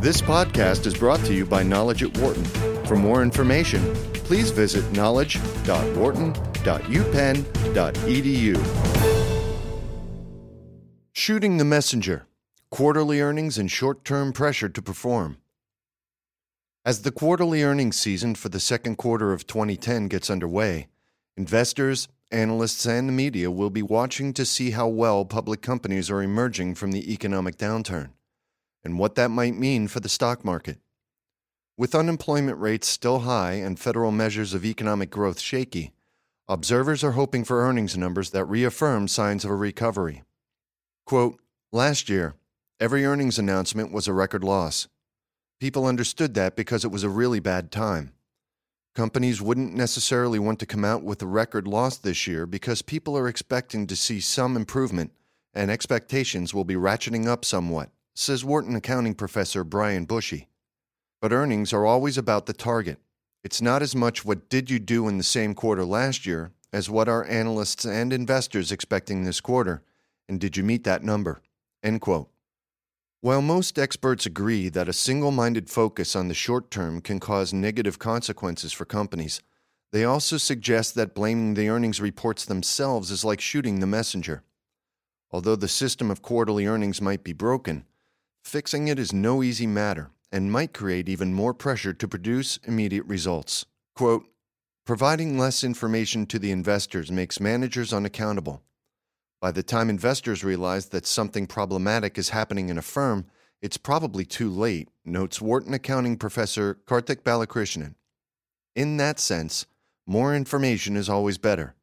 This podcast is brought to you by Knowledge at Wharton. For more information, please visit knowledge.wharton.upenn.edu. Shooting the Messenger Quarterly Earnings and Short Term Pressure to Perform. As the quarterly earnings season for the second quarter of 2010 gets underway, investors, analysts, and the media will be watching to see how well public companies are emerging from the economic downturn and what that might mean for the stock market. With unemployment rates still high and federal measures of economic growth shaky, observers are hoping for earnings numbers that reaffirm signs of a recovery. Quote, Last year, every earnings announcement was a record loss. People understood that because it was a really bad time. Companies wouldn't necessarily want to come out with a record loss this year because people are expecting to see some improvement and expectations will be ratcheting up somewhat says Wharton accounting professor Brian Bushee. But earnings are always about the target. It's not as much what did you do in the same quarter last year as what are analysts and investors expecting this quarter, and did you meet that number? End quote. While most experts agree that a single minded focus on the short term can cause negative consequences for companies, they also suggest that blaming the earnings reports themselves is like shooting the messenger. Although the system of quarterly earnings might be broken, Fixing it is no easy matter and might create even more pressure to produce immediate results. Quote, Providing less information to the investors makes managers unaccountable. By the time investors realize that something problematic is happening in a firm, it's probably too late, notes Wharton accounting professor Karthik Balakrishnan. In that sense, more information is always better.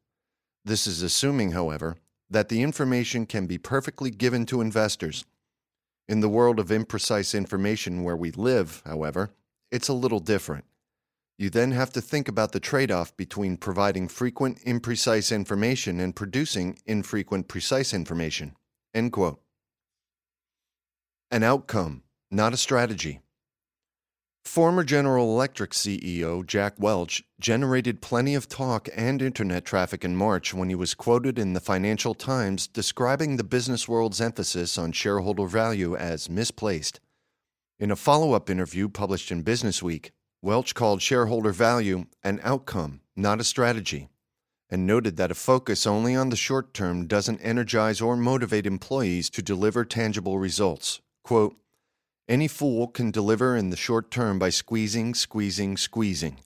This is assuming, however, that the information can be perfectly given to investors in the world of imprecise information where we live, however, it's a little different. You then have to think about the trade off between providing frequent, imprecise information and producing infrequent, precise information. End quote. An outcome, not a strategy. Former General Electric CEO Jack Welch generated plenty of talk and internet traffic in March when he was quoted in the Financial Times describing the business world's emphasis on shareholder value as misplaced. In a follow up interview published in Businessweek, Welch called shareholder value an outcome, not a strategy, and noted that a focus only on the short term doesn't energize or motivate employees to deliver tangible results. Quote, any fool can deliver in the short term by squeezing, squeezing, squeezing.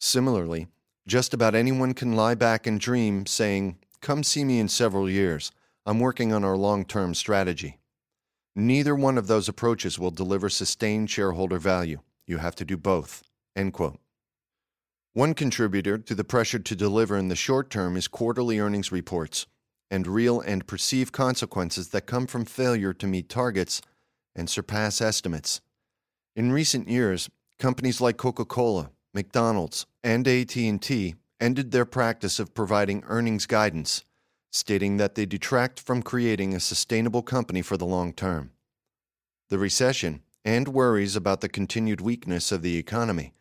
Similarly, just about anyone can lie back and dream, saying, Come see me in several years. I'm working on our long term strategy. Neither one of those approaches will deliver sustained shareholder value. You have to do both. End quote. One contributor to the pressure to deliver in the short term is quarterly earnings reports and real and perceived consequences that come from failure to meet targets and surpass estimates. In recent years, companies like Coca-Cola, McDonald's, and AT&T ended their practice of providing earnings guidance, stating that they detract from creating a sustainable company for the long term. The recession and worries about the continued weakness of the economy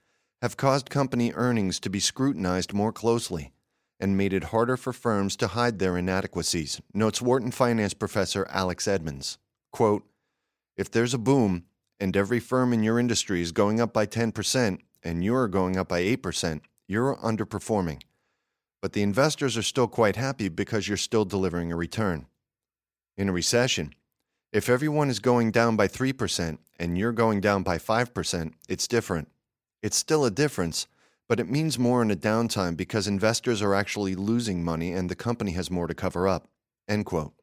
have caused company earnings to be scrutinized more closely and made it harder for firms to hide their inadequacies, notes Wharton finance professor Alex Edmans. Quote, if there's a boom and every firm in your industry is going up by 10% and you're going up by 8%, you're underperforming. But the investors are still quite happy because you're still delivering a return. In a recession, if everyone is going down by 3% and you're going down by 5%, it's different. It's still a difference, but it means more in a downtime because investors are actually losing money and the company has more to cover up. End quote.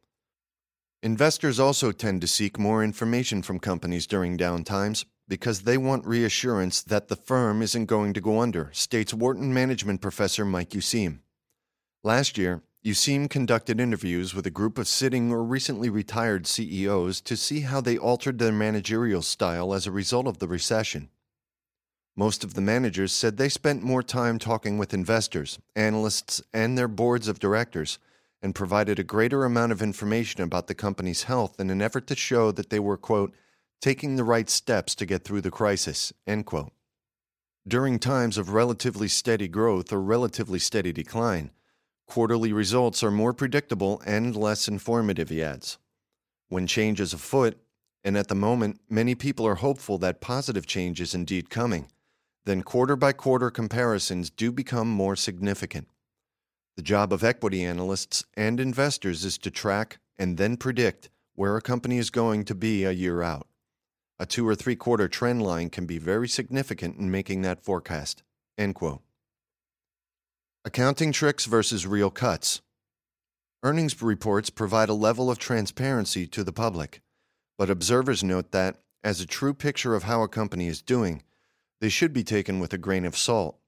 Investors also tend to seek more information from companies during downtimes because they want reassurance that the firm isn't going to go under, states Wharton management professor Mike Useem. Last year, Useem conducted interviews with a group of sitting or recently retired CEOs to see how they altered their managerial style as a result of the recession. Most of the managers said they spent more time talking with investors, analysts, and their boards of directors and provided a greater amount of information about the company's health in an effort to show that they were, quote, taking the right steps to get through the crisis, end quote. During times of relatively steady growth or relatively steady decline, quarterly results are more predictable and less informative, he adds. When change is afoot, and at the moment, many people are hopeful that positive change is indeed coming, then quarter by quarter comparisons do become more significant. The job of equity analysts and investors is to track and then predict where a company is going to be a year out. A two or three quarter trend line can be very significant in making that forecast. End quote. Accounting tricks versus real cuts. Earnings reports provide a level of transparency to the public, but observers note that, as a true picture of how a company is doing, they should be taken with a grain of salt.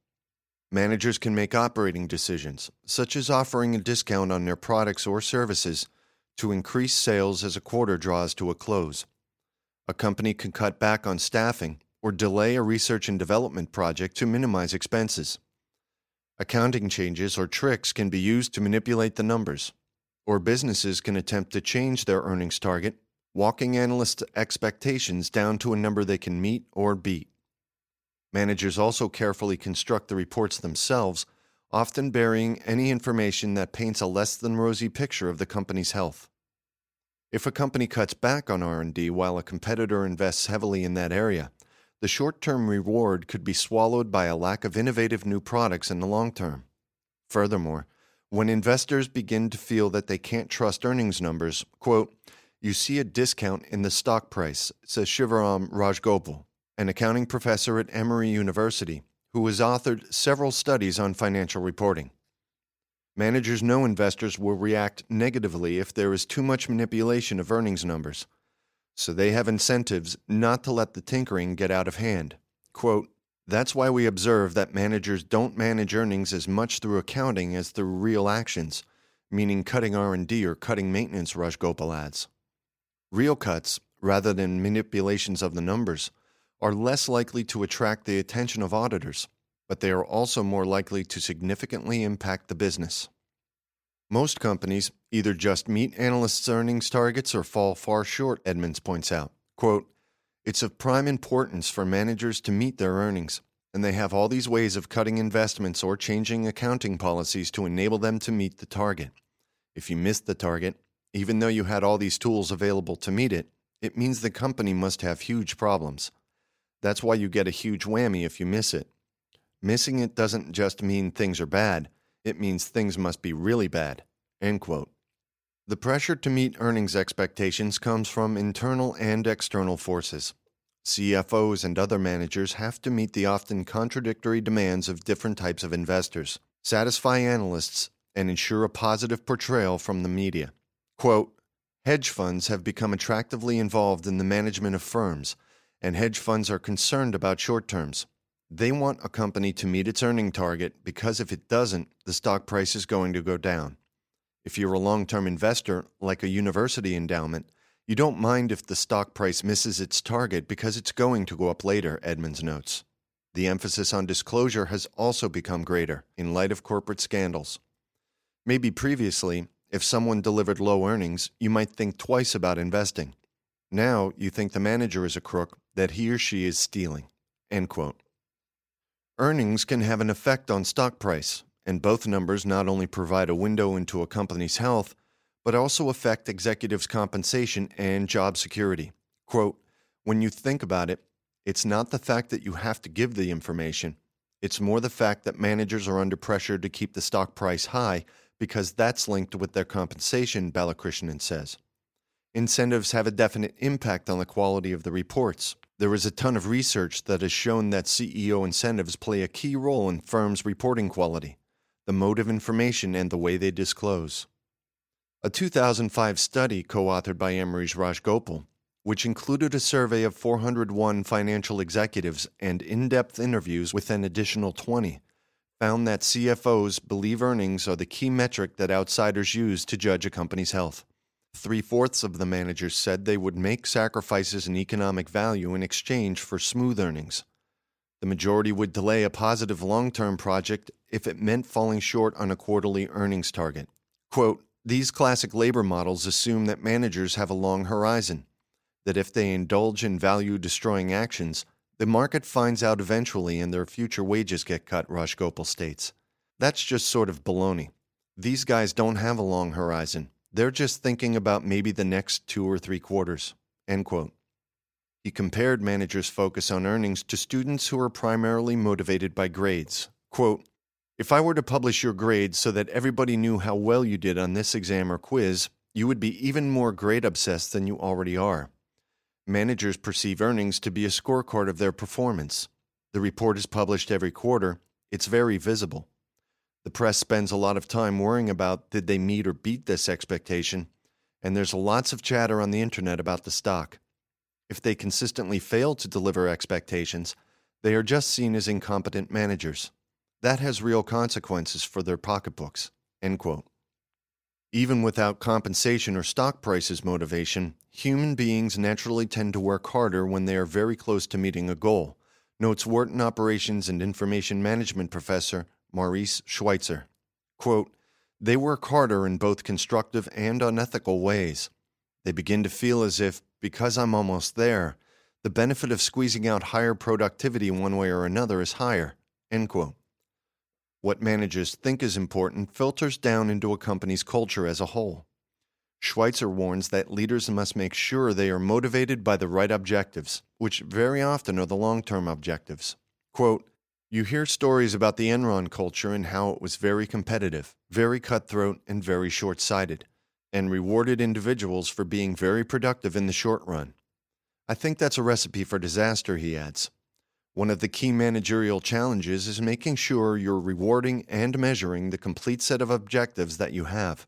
Managers can make operating decisions, such as offering a discount on their products or services to increase sales as a quarter draws to a close. A company can cut back on staffing or delay a research and development project to minimize expenses. Accounting changes or tricks can be used to manipulate the numbers, or businesses can attempt to change their earnings target, walking analysts' expectations down to a number they can meet or beat. Managers also carefully construct the reports themselves often burying any information that paints a less than rosy picture of the company's health. If a company cuts back on R&D while a competitor invests heavily in that area, the short-term reward could be swallowed by a lack of innovative new products in the long term. Furthermore, when investors begin to feel that they can't trust earnings numbers, quote, you see a discount in the stock price, says Shivaram Rajgopal, an accounting professor at Emory University who has authored several studies on financial reporting. Managers know investors will react negatively if there is too much manipulation of earnings numbers, so they have incentives not to let the tinkering get out of hand. Quote, that's why we observe that managers don't manage earnings as much through accounting as through real actions, meaning cutting R&D or cutting maintenance, Rajgopal adds. Real cuts, rather than manipulations of the numbers, are less likely to attract the attention of auditors, but they are also more likely to significantly impact the business. Most companies either just meet analysts' earnings targets or fall far short, Edmans points out. Quote, it's of prime importance for managers to meet their earnings, and they have all these ways of cutting investments or changing accounting policies to enable them to meet the target. If you miss the target, even though you had all these tools available to meet it, it means the company must have huge problems. That's why you get a huge whammy if you miss it. Missing it doesn't just mean things are bad, it means things must be really bad. End quote. The pressure to meet earnings expectations comes from internal and external forces. CFOs and other managers have to meet the often contradictory demands of different types of investors, satisfy analysts, and ensure a positive portrayal from the media. Quote, Hedge funds have become attractively involved in the management of firms and hedge funds are concerned about short terms. They want a company to meet its earning target because if it doesn't, the stock price is going to go down. If you're a long term investor, like a university endowment, you don't mind if the stock price misses its target because it's going to go up later, Edmans notes. The emphasis on disclosure has also become greater in light of corporate scandals. Maybe previously, if someone delivered low earnings, you might think twice about investing. Now you think the manager is a crook, that he or she is stealing. End quote. Earnings can have an effect on stock price, and both numbers not only provide a window into a company's health, but also affect executives' compensation and job security. Quote, when you think about it, it's not the fact that you have to give the information, it's more the fact that managers are under pressure to keep the stock price high because that's linked with their compensation, Balakrishnan says. Incentives have a definite impact on the quality of the reports. There is a ton of research that has shown that CEO incentives play a key role in firms' reporting quality, the mode of information, and the way they disclose. A 2005 study co authored by Emory's Rajgopal, which included a survey of 401 financial executives and in depth interviews with an additional 20, found that CFOs believe earnings are the key metric that outsiders use to judge a company's health. Three fourths of the managers said they would make sacrifices in economic value in exchange for smooth earnings. The majority would delay a positive long term project if it meant falling short on a quarterly earnings target. Quote, These classic labor models assume that managers have a long horizon, that if they indulge in value destroying actions, the market finds out eventually and their future wages get cut, Rajgopal states. That's just sort of baloney. These guys don't have a long horizon. They're just thinking about maybe the next two or three quarters. End quote. He compared managers' focus on earnings to students who are primarily motivated by grades. Quote, if I were to publish your grades so that everybody knew how well you did on this exam or quiz, you would be even more grade obsessed than you already are. Managers perceive earnings to be a scorecard of their performance. The report is published every quarter, it's very visible. The press spends a lot of time worrying about did they meet or beat this expectation, and there's lots of chatter on the internet about the stock. If they consistently fail to deliver expectations, they are just seen as incompetent managers. That has real consequences for their pocketbooks. End quote. Even without compensation or stock prices motivation, human beings naturally tend to work harder when they are very close to meeting a goal, notes Wharton Operations and Information Management professor Maurice Schweitzer. Quote, they work harder in both constructive and unethical ways. They begin to feel as if, because I'm almost there, the benefit of squeezing out higher productivity one way or another is higher. End quote. What managers think is important filters down into a company's culture as a whole. Schweitzer warns that leaders must make sure they are motivated by the right objectives, which very often are the long term objectives. Quote, you hear stories about the Enron culture and how it was very competitive, very cutthroat, and very short sighted, and rewarded individuals for being very productive in the short run. I think that's a recipe for disaster, he adds. One of the key managerial challenges is making sure you're rewarding and measuring the complete set of objectives that you have.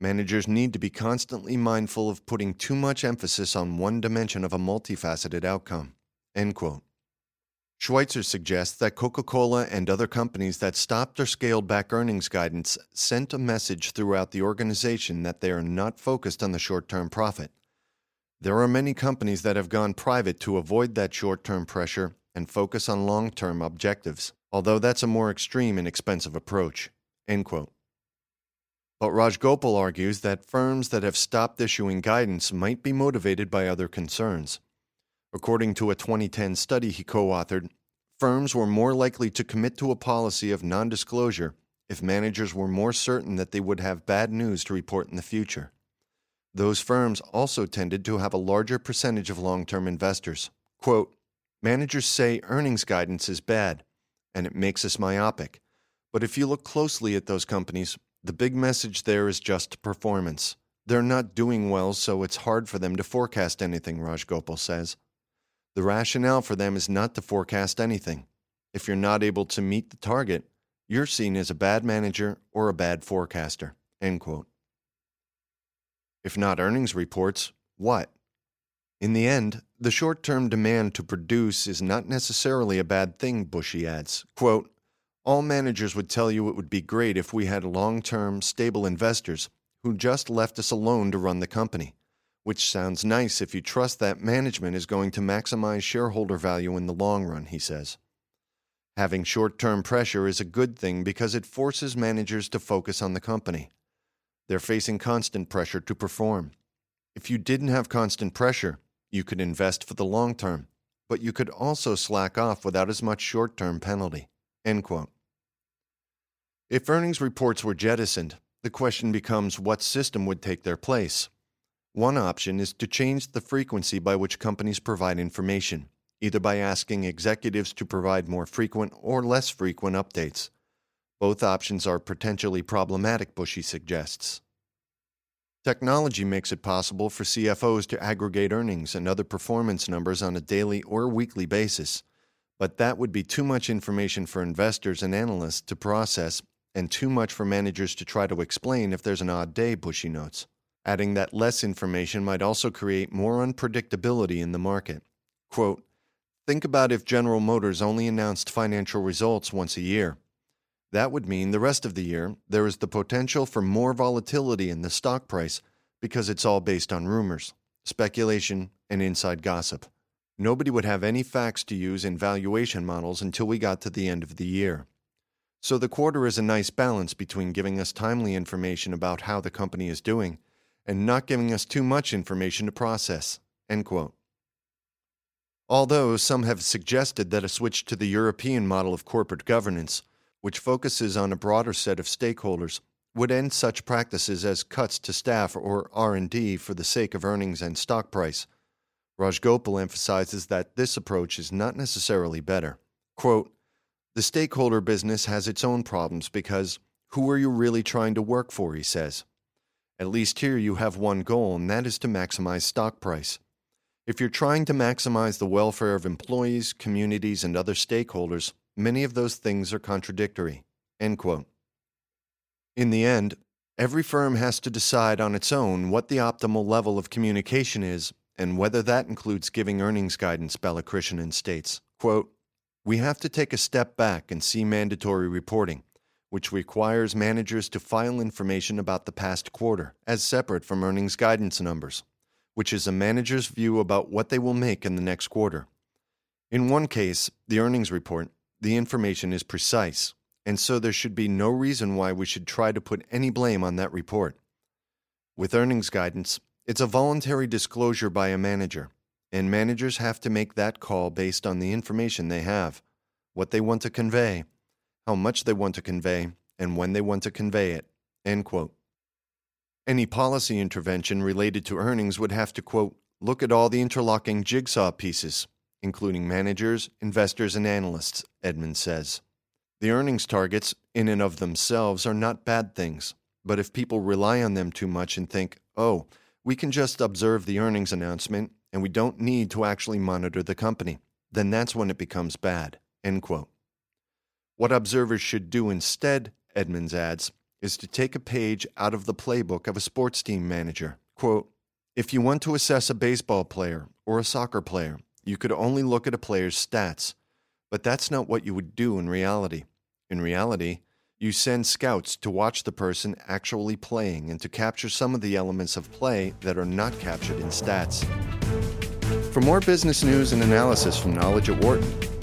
Managers need to be constantly mindful of putting too much emphasis on one dimension of a multifaceted outcome. End quote. Schweitzer suggests that Coca Cola and other companies that stopped or scaled back earnings guidance sent a message throughout the organization that they are not focused on the short term profit. There are many companies that have gone private to avoid that short term pressure and focus on long term objectives, although that's a more extreme and expensive approach. End quote. But Rajgopal argues that firms that have stopped issuing guidance might be motivated by other concerns. According to a 2010 study he co authored, firms were more likely to commit to a policy of non disclosure if managers were more certain that they would have bad news to report in the future. Those firms also tended to have a larger percentage of long term investors. Quote, Managers say earnings guidance is bad and it makes us myopic. But if you look closely at those companies, the big message there is just performance. They're not doing well, so it's hard for them to forecast anything, Rajgopal says. The rationale for them is not to forecast anything. If you're not able to meet the target, you're seen as a bad manager or a bad forecaster. End quote. If not earnings reports, what? In the end, the short term demand to produce is not necessarily a bad thing, Bushee adds. Quote, All managers would tell you it would be great if we had long term, stable investors who just left us alone to run the company, which sounds nice if you trust that management is going to maximize shareholder value in the long run, he says. Having short term pressure is a good thing because it forces managers to focus on the company. They're facing constant pressure to perform. If you didn't have constant pressure, you could invest for the long term, but you could also slack off without as much short term penalty. End quote. If earnings reports were jettisoned, the question becomes what system would take their place. One option is to change the frequency by which companies provide information, either by asking executives to provide more frequent or less frequent updates. Both options are potentially problematic, Bushee suggests. Technology makes it possible for CFOs to aggregate earnings and other performance numbers on a daily or weekly basis, but that would be too much information for investors and analysts to process and too much for managers to try to explain if there's an odd day, Bushee notes, adding that less information might also create more unpredictability in the market. Quote, Think about if General Motors only announced financial results once a year. That would mean the rest of the year there is the potential for more volatility in the stock price because it's all based on rumors, speculation, and inside gossip. Nobody would have any facts to use in valuation models until we got to the end of the year. So the quarter is a nice balance between giving us timely information about how the company is doing and not giving us too much information to process. Although some have suggested that a switch to the European model of corporate governance which focuses on a broader set of stakeholders, would end such practices as cuts to staff or R&D for the sake of earnings and stock price. Rajgopal emphasizes that this approach is not necessarily better. Quote, the stakeholder business has its own problems because who are you really trying to work for, he says. At least here you have one goal, and that is to maximize stock price. If you're trying to maximize the welfare of employees, communities, and other stakeholders, many of those things are contradictory. End quote. In the end, every firm has to decide on its own what the optimal level of communication is and whether that includes giving earnings guidance, Balakrishnan states. Quote, We have to take a step back and see mandatory reporting, which requires managers to file information about the past quarter as separate from earnings guidance numbers, which is a manager's view about what they will make in the next quarter. In one case, the earnings report, the information is precise, and so there should be no reason why we should try to put any blame on that report. With earnings guidance, it's a voluntary disclosure by a manager, and managers have to make that call based on the information they have, what they want to convey, how much they want to convey, and when they want to convey it. End quote. Any policy intervention related to earnings would have to, quote, look at all the interlocking jigsaw pieces, including managers, investors, and analysts, Edmans says. The earnings targets, in and of themselves, are not bad things, but if people rely on them too much and think, oh, we can just observe the earnings announcement and we don't need to actually monitor the company, then that's when it becomes bad. End quote. What observers should do instead, Edmans adds, is to take a page out of the playbook of a sports team manager. Quote, if you want to assess a baseball player or a soccer player, you could only look at a player's stats but that's not what you would do in reality. In reality, you send scouts to watch the person actually playing and to capture some of the elements of play that are not captured in stats. For more business news and analysis from Knowledge at Wharton,